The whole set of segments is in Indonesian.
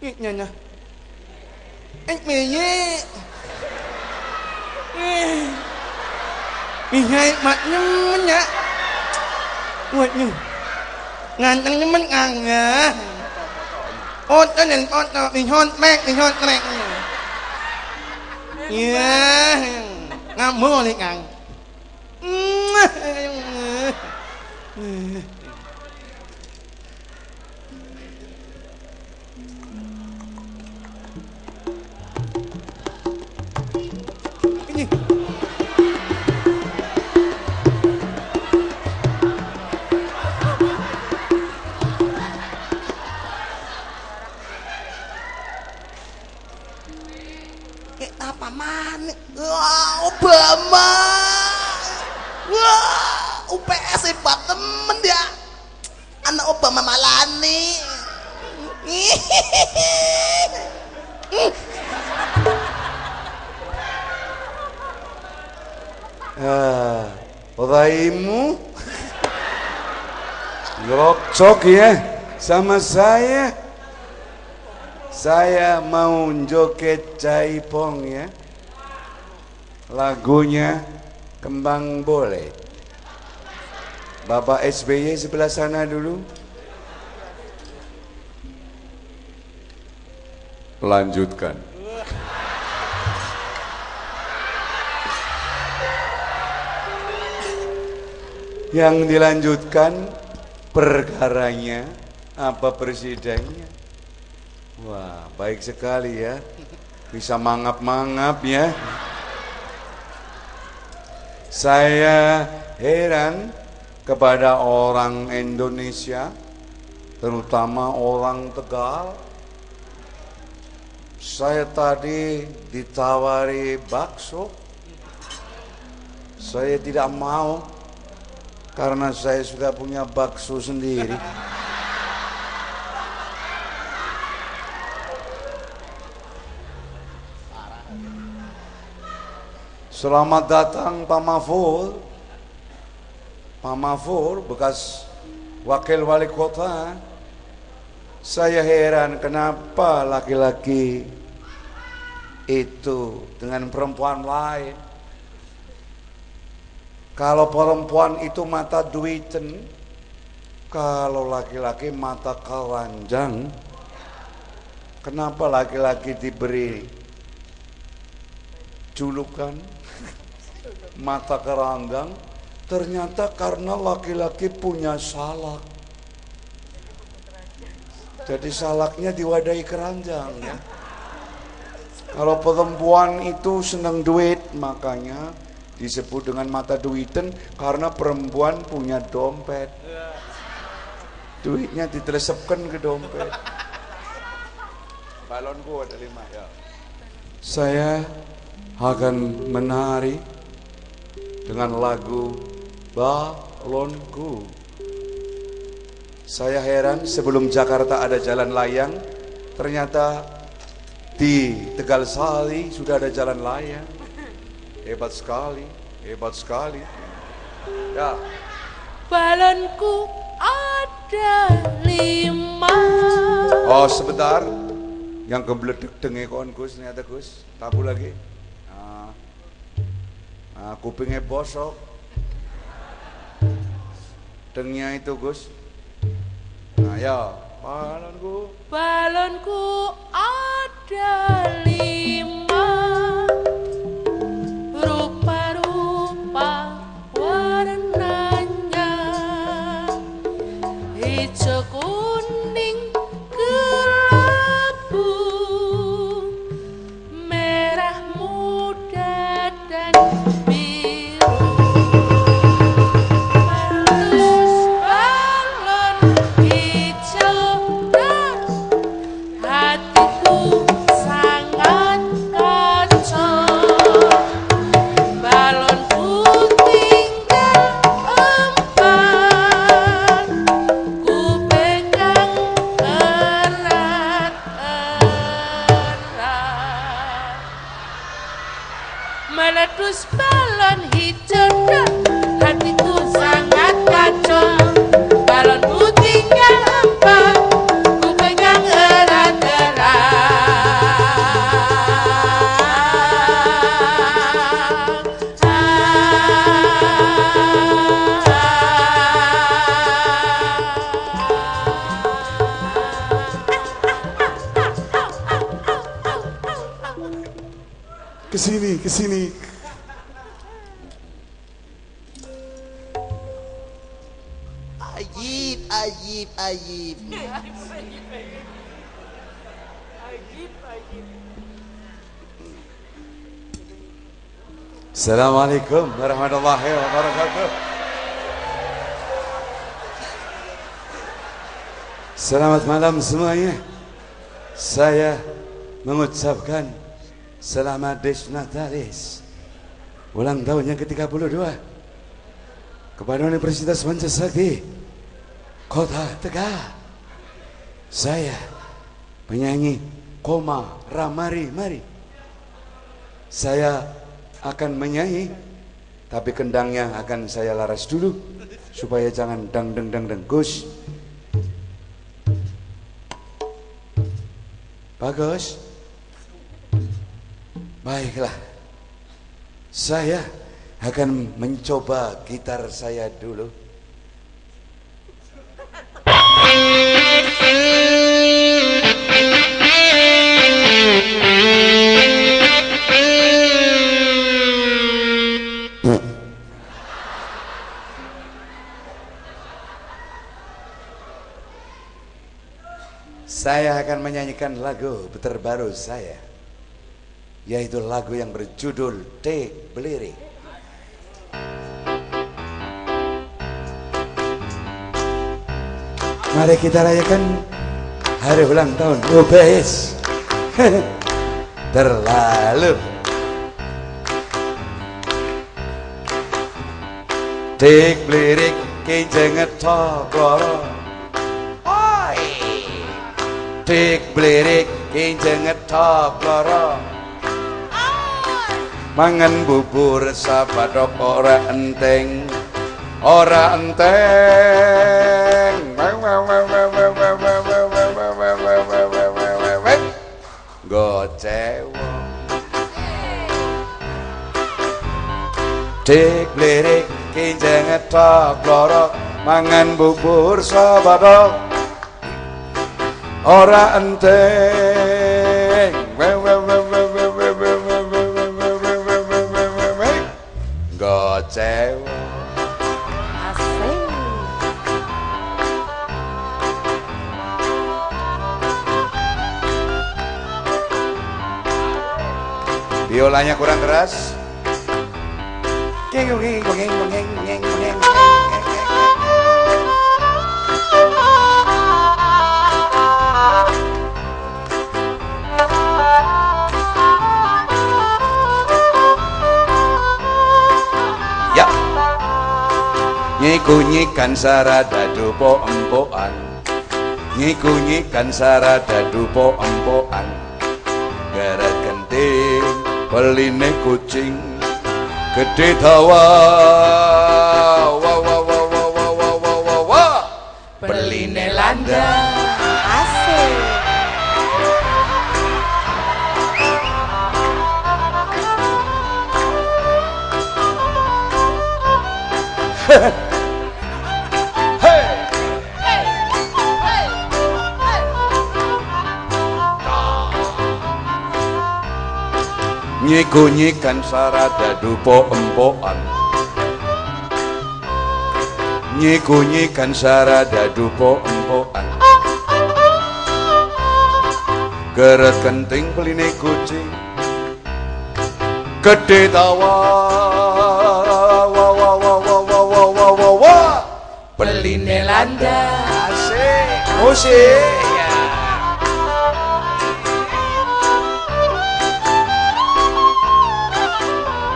nhờ nhờ anh mì nhé mình ngay mặt nhưng mình nhá. Ngồi nhưng. Ngàn tăng nhưng mình ngàn nhá. Ôn cho nên con tao mình hôn mẹ, mình hôn mẹ. Nhá. Ngam mua thì ngàn. 嗯。Ngerokcok ya sama saya. Saya mau joget jaipong ya. Lagunya Kembang Boleh. Bapak SBY sebelah sana dulu. Lanjutkan. Yang dilanjutkan perkaranya apa presidennya. Wah, baik sekali ya. Bisa mangap-mangap ya. Saya heran kepada orang Indonesia, terutama orang Tegal. Saya tadi ditawari bakso. Saya tidak mau karena saya sudah punya bakso sendiri. Selamat datang Pak Mahfud. Pak Mahfud bekas wakil wali kota. Saya heran kenapa laki-laki itu dengan perempuan lain. Kalau perempuan itu mata duiten, kalau laki-laki mata keranjang, kenapa laki-laki diberi julukan mata keranjang? Ternyata karena laki-laki punya salak. Jadi salaknya diwadahi keranjang ya. Kalau perempuan itu senang duit, makanya disebut dengan mata duiten karena perempuan punya dompet. Duitnya ditelesepkan ke dompet. Balonku ada lima ya. Saya akan menari dengan lagu Balonku. Saya heran sebelum Jakarta ada jalan layang, ternyata di Tegal Sari sudah ada jalan layang. Hebat sekali, hebat sekali. Ya, Balonku ada lima. oh sebentar. Yang kebledek denge kon Gus ternyata Gus. Tabu lagi. Nah, nah kupingnya bosok. Dengnya itu Gus. Nah ya, balonku. Balonku ada lima. Ajib, ajib. Assalamualaikum warahmatullahi wabarakatuh. Selamat malam semuanya. Saya mengucapkan selamat Desnatalis. Ulang tahunnya ke-32 kepada Universitas Pancasakti Kota Tegal. Saya penyanyi Koma Ramari Mari. Saya akan menyanyi tapi kendangnya akan saya laras dulu supaya jangan dang deng dang deng Gus. Bagus. Baiklah. Saya akan mencoba gitar saya dulu. Saya akan menyanyikan lagu terbaru saya yaitu lagu yang berjudul T Belirik. Mari kita rayakan hari ulang tahun UPS. Terlalu. Dik blirik kinjeng ngetok loro. Dik blirik kinjeng ngetok loro. Mangan bubur sabadok ora enteng. Ora enteng. Gocewo. Dik blirik kinjeng ngetok loro mangan bubur sabadok ora enteng biolanya kurang keras Kengeng, kengeng, kengeng. Niku sarada dupo empoan. Niku nyikan sarada dupo empoan. Gara genting peline kucing. Gede tawa wa, wa, wa, wa, wa, wa, wa, wa, wa. Beline landa. Asik. gunyi sarada dupo empokan. Nyi sarada dupo empokan. Geret kenting peline kuci gede tawa. Peline landa. Asik. Musik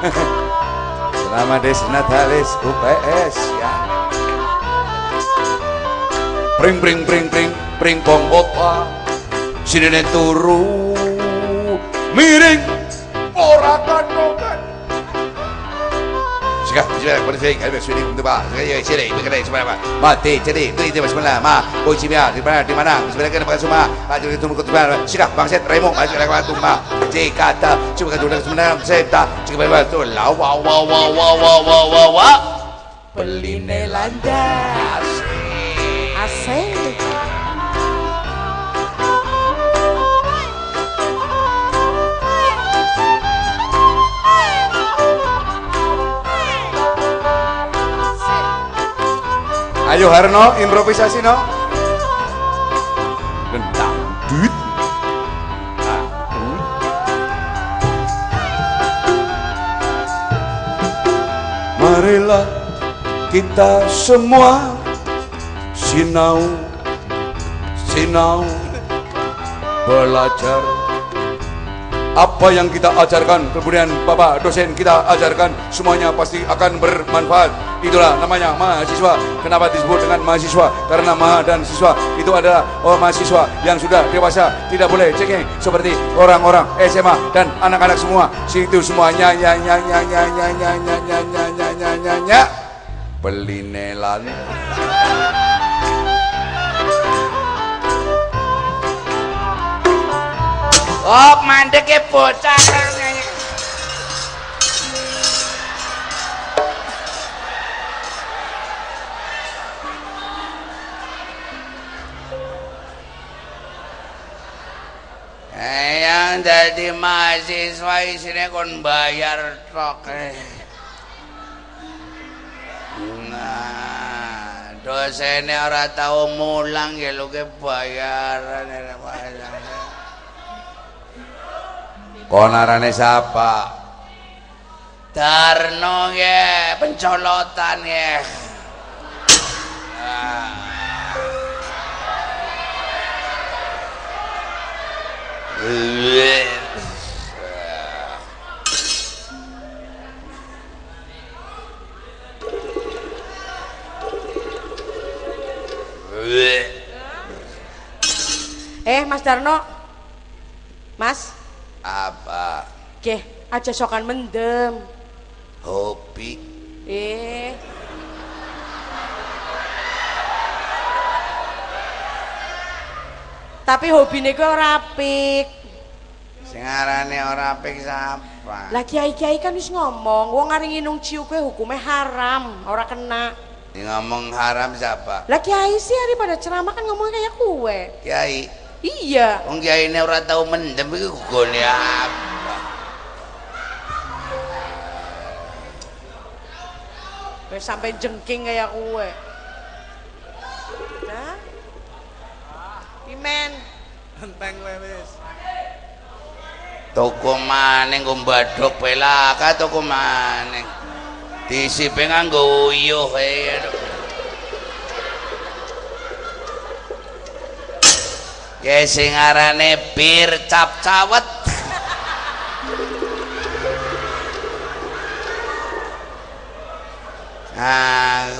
Selamat Desnatalis UPS ya. Pring pring pring pring pring pong opa. Sini turu miring ora kanokan. Sikat, sikat, pada saya ada sini untuk bah. Saya sini, berkena semua Mati, jadi, itu itu bismillah. Ma, kunci dia di mana di mana? Bismillah pakai semua. Maju itu muka tuan. Sikat, bangset remo, maju lagi waktu G cata, chica que una zeta, me la wa wa wa wa wa wa wa wa. Ayo Harno, improvisasi no. Marilah kita semua sinau sinau belajar apa yang kita ajarkan kemudian Bapak dosen kita ajarkan semuanya pasti akan bermanfaat itulah namanya mahasiswa kenapa disebut dengan mahasiswa karena maha dan siswa itu adalah oh, mahasiswa yang sudah dewasa tidak boleh cengeng seperti orang-orang SMA dan anak-anak semua situ semuanya ya ya ya ya ya ya ya ya ya ya ya ya ya Op mandek e bocah Eyang dadi mahasiswa isine kon bayar tok eh. Nah, dosene ora tau mulang ya lu bayaran ya, konarane siapa Darno ya, pencolotan ya. Eh, Mas Darno. Mas, Apa ke aja sokan mendem. hobi? Eh, tapi hobine kuwi ora apik. Sing arane ora apik sapa? Lah kiai-kiai kan wis ngomong, wong ngaringi nung ciu kuwi hukumnya haram, ora kena. Sing ngomong haram siapa? Lah kiai sih hari pada ceramah kan ngomongnya kayak kue. Kiai. Iya. Wong kiai ini ora tau mendem iki gone apa? Wis sampai jengking kayak kue. Nah. Pimen. Enteng kowe wis. Toko maning nggo mbadhok pelaka toko maning. Disipe nganggo uyuh e. Ya sing arane bir cap cawet.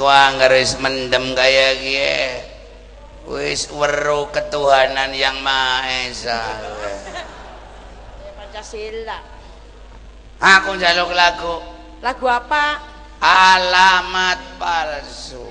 Gua ngeris mendem kaya gie. Wis weru ketuhanan yang Maha Esa. Pancasila. Aku njaluk lagu Lagu apa? alamat palsu.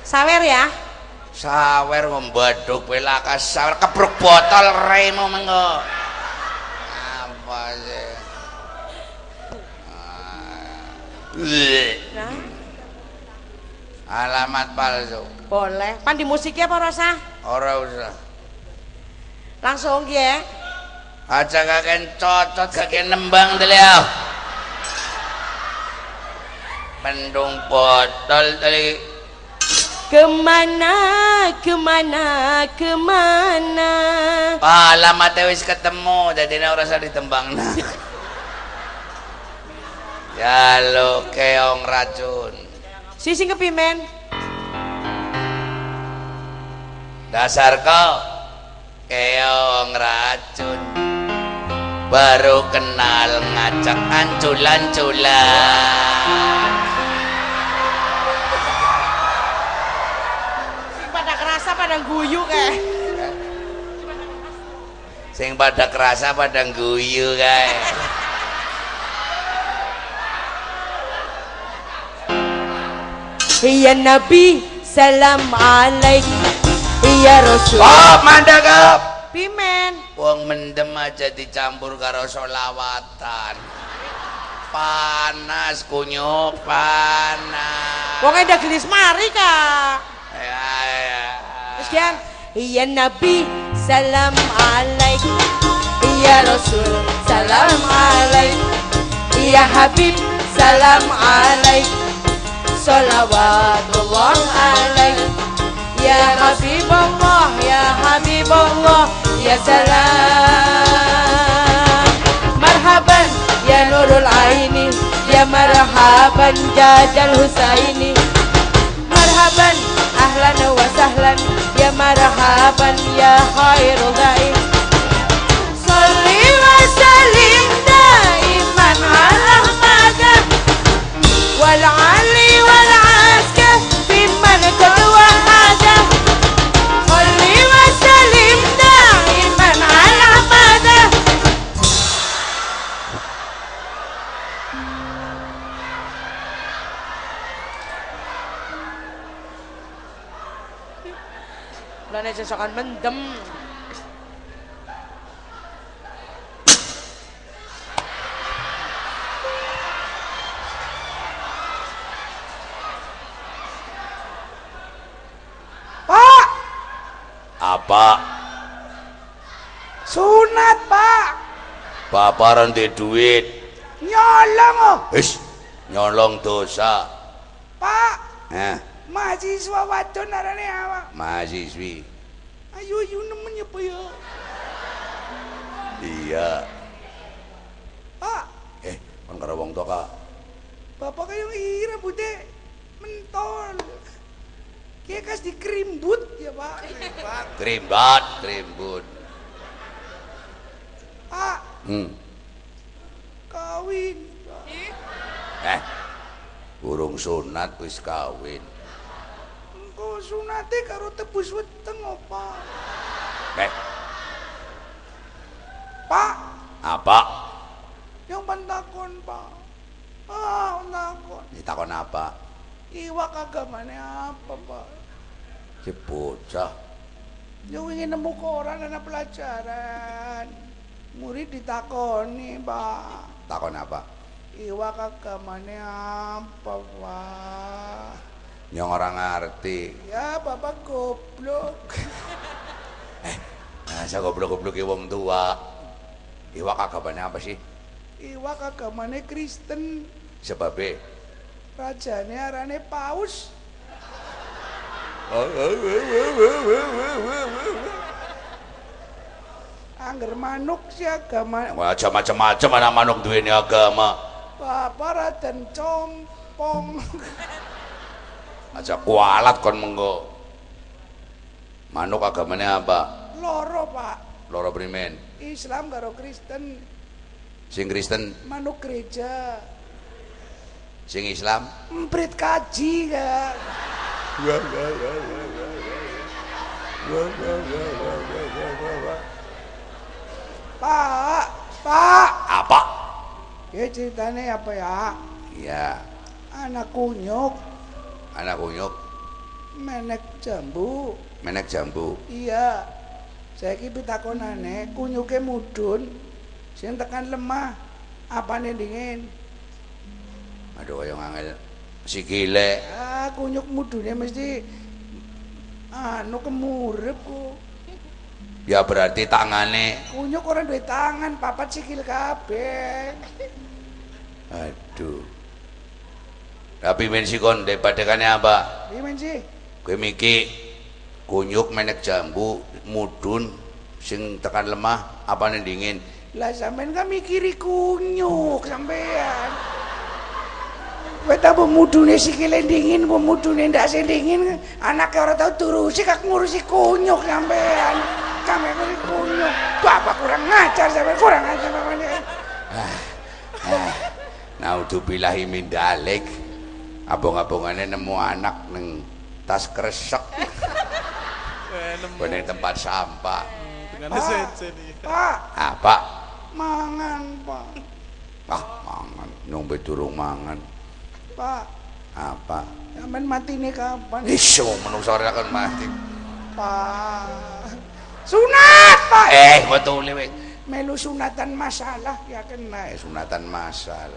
Sawer ya? Sawer membaduk pelaka sawer kebruk botol remo mengko. Apa sih? Alamat palsu. boleh. Pan di musiknya apa Rosa? Ora usah. Langsung ya. Aja kakek cocot kakek nembang ya. Pendung botol tadi. Ke mana, ke mana, ke mana? Alamatnya wis ketemu, jadi ora usah ditembang nah. Ya lo keong racun. Sisi kepimen. Dasar kau keong racun. Baru kenal ngajak anculan-culan. Sing pada kerasa pada guyu kayak. Sing pada kerasa pada guyu kae. Iya Nabi, salam alaik. Iya Rasul. Oh, mandagap. Pimen. Wong mendem aja dicampur karo solawatan. Panas kunyuk panas. Wong ada gelis mari kak. Ya, ya. Terus kian. Iya Nabi, salam alaik. Iya Rasul, salam alaik. Iya Habib, salam alaik Salawatullah alaik Ya Habibullah Ya Habibullah Ya salam. Marhaban Ya Nurul Aini Ya marhaban Jajal Husaini. Marhaban Ahlan wa sahlan Ya marhaban Ya khairul da'i Sesakan mendem Pak, Apa? sunat pak, Baparan di duit. nyolong oh. Nyolong dosa. Pak, Eh, mahasiswa wadon arane apa? mahasiswi. Ayo ayo nemen ya pak ya. Iya. Pak, Eh, karo wong tua kak. bapak kayak ira rambutnya mentol. Kayak kas dikerimbut ya. Pak, Krimbat, krimbut. Pak, Hmm. kawin. Pak. Eh, burung sunat wis kawin. Sunate karo tebus weteng apa? Eh, Pak, apa? yang pentakon pak. Ah, pentakon. Ditakon apa? Iwak agamane apa pak? Si bocah. Yo ingin nemu koran anak pelajaran. Murid ditakoni, Pak. Takon apa? Iwak agamane apa, Pak? Yang orang ngerti. Ya, Bapak goblok. Nah, saya goblok-goblok wong tua. Iwak agamane apa sih? Iwak agamane Kristen. Sebabnya Rajane arane Paus. Angger manuk si agama Macam macam-macam anak manuk duweni agama. Bapak Raden Compong. Aja kualat kon mengko. Manuk agamane apa? Loro, Pak. Loro primen. Islam karo Kristen Sing Kristen, manuk gereja. sing Islam. Emprit kaji kan. Pak, Pak. Apa? Ya ceritanya apa ya? Ya, Anak kunyuk anak kunyuk menek jambu. menek jambu. Iya. Saya ki pitakonane kunyuke mudun. Sing tekan lemah. Apane dingin? Aduh kaya ngangel sikile. Ah, kunyuk mudune mesti anu kemurep ku. Ya berarti tangane. Kunyuk ora duwe tangan, papat sikil kabeh. Aduh. Tapi men sikon depadekane apa? Piye men sih? Kowe miki kunyuk menek jambu mudun sing tekan lemah apane dingin. Lah sampean kan mikiri kunyuk sampean. Kowe tak mudune sikile dingin, apa mudune ndak sing dingin, anake ora tau turusi kak ngurusi kunyuk sampean. Kami ngurusi kunyuk. Bapak kurang ngajar sampean, kurang ngajar sampean. Naudzubillahi min dalik. Abong-abongane nemu anak neng tas kresek ning tempat sampah. Pak, sense nih Pak, Apa? mangan, Pak. Ah, mangan. Nyombe durung mangan. Pak, Apa? sampean matine kapan? Iso menungso ora kan mati. Pak. Sunat, Pak. Eh, betul. Melu sunatan masalah ya kena. Eh, sunatan masal.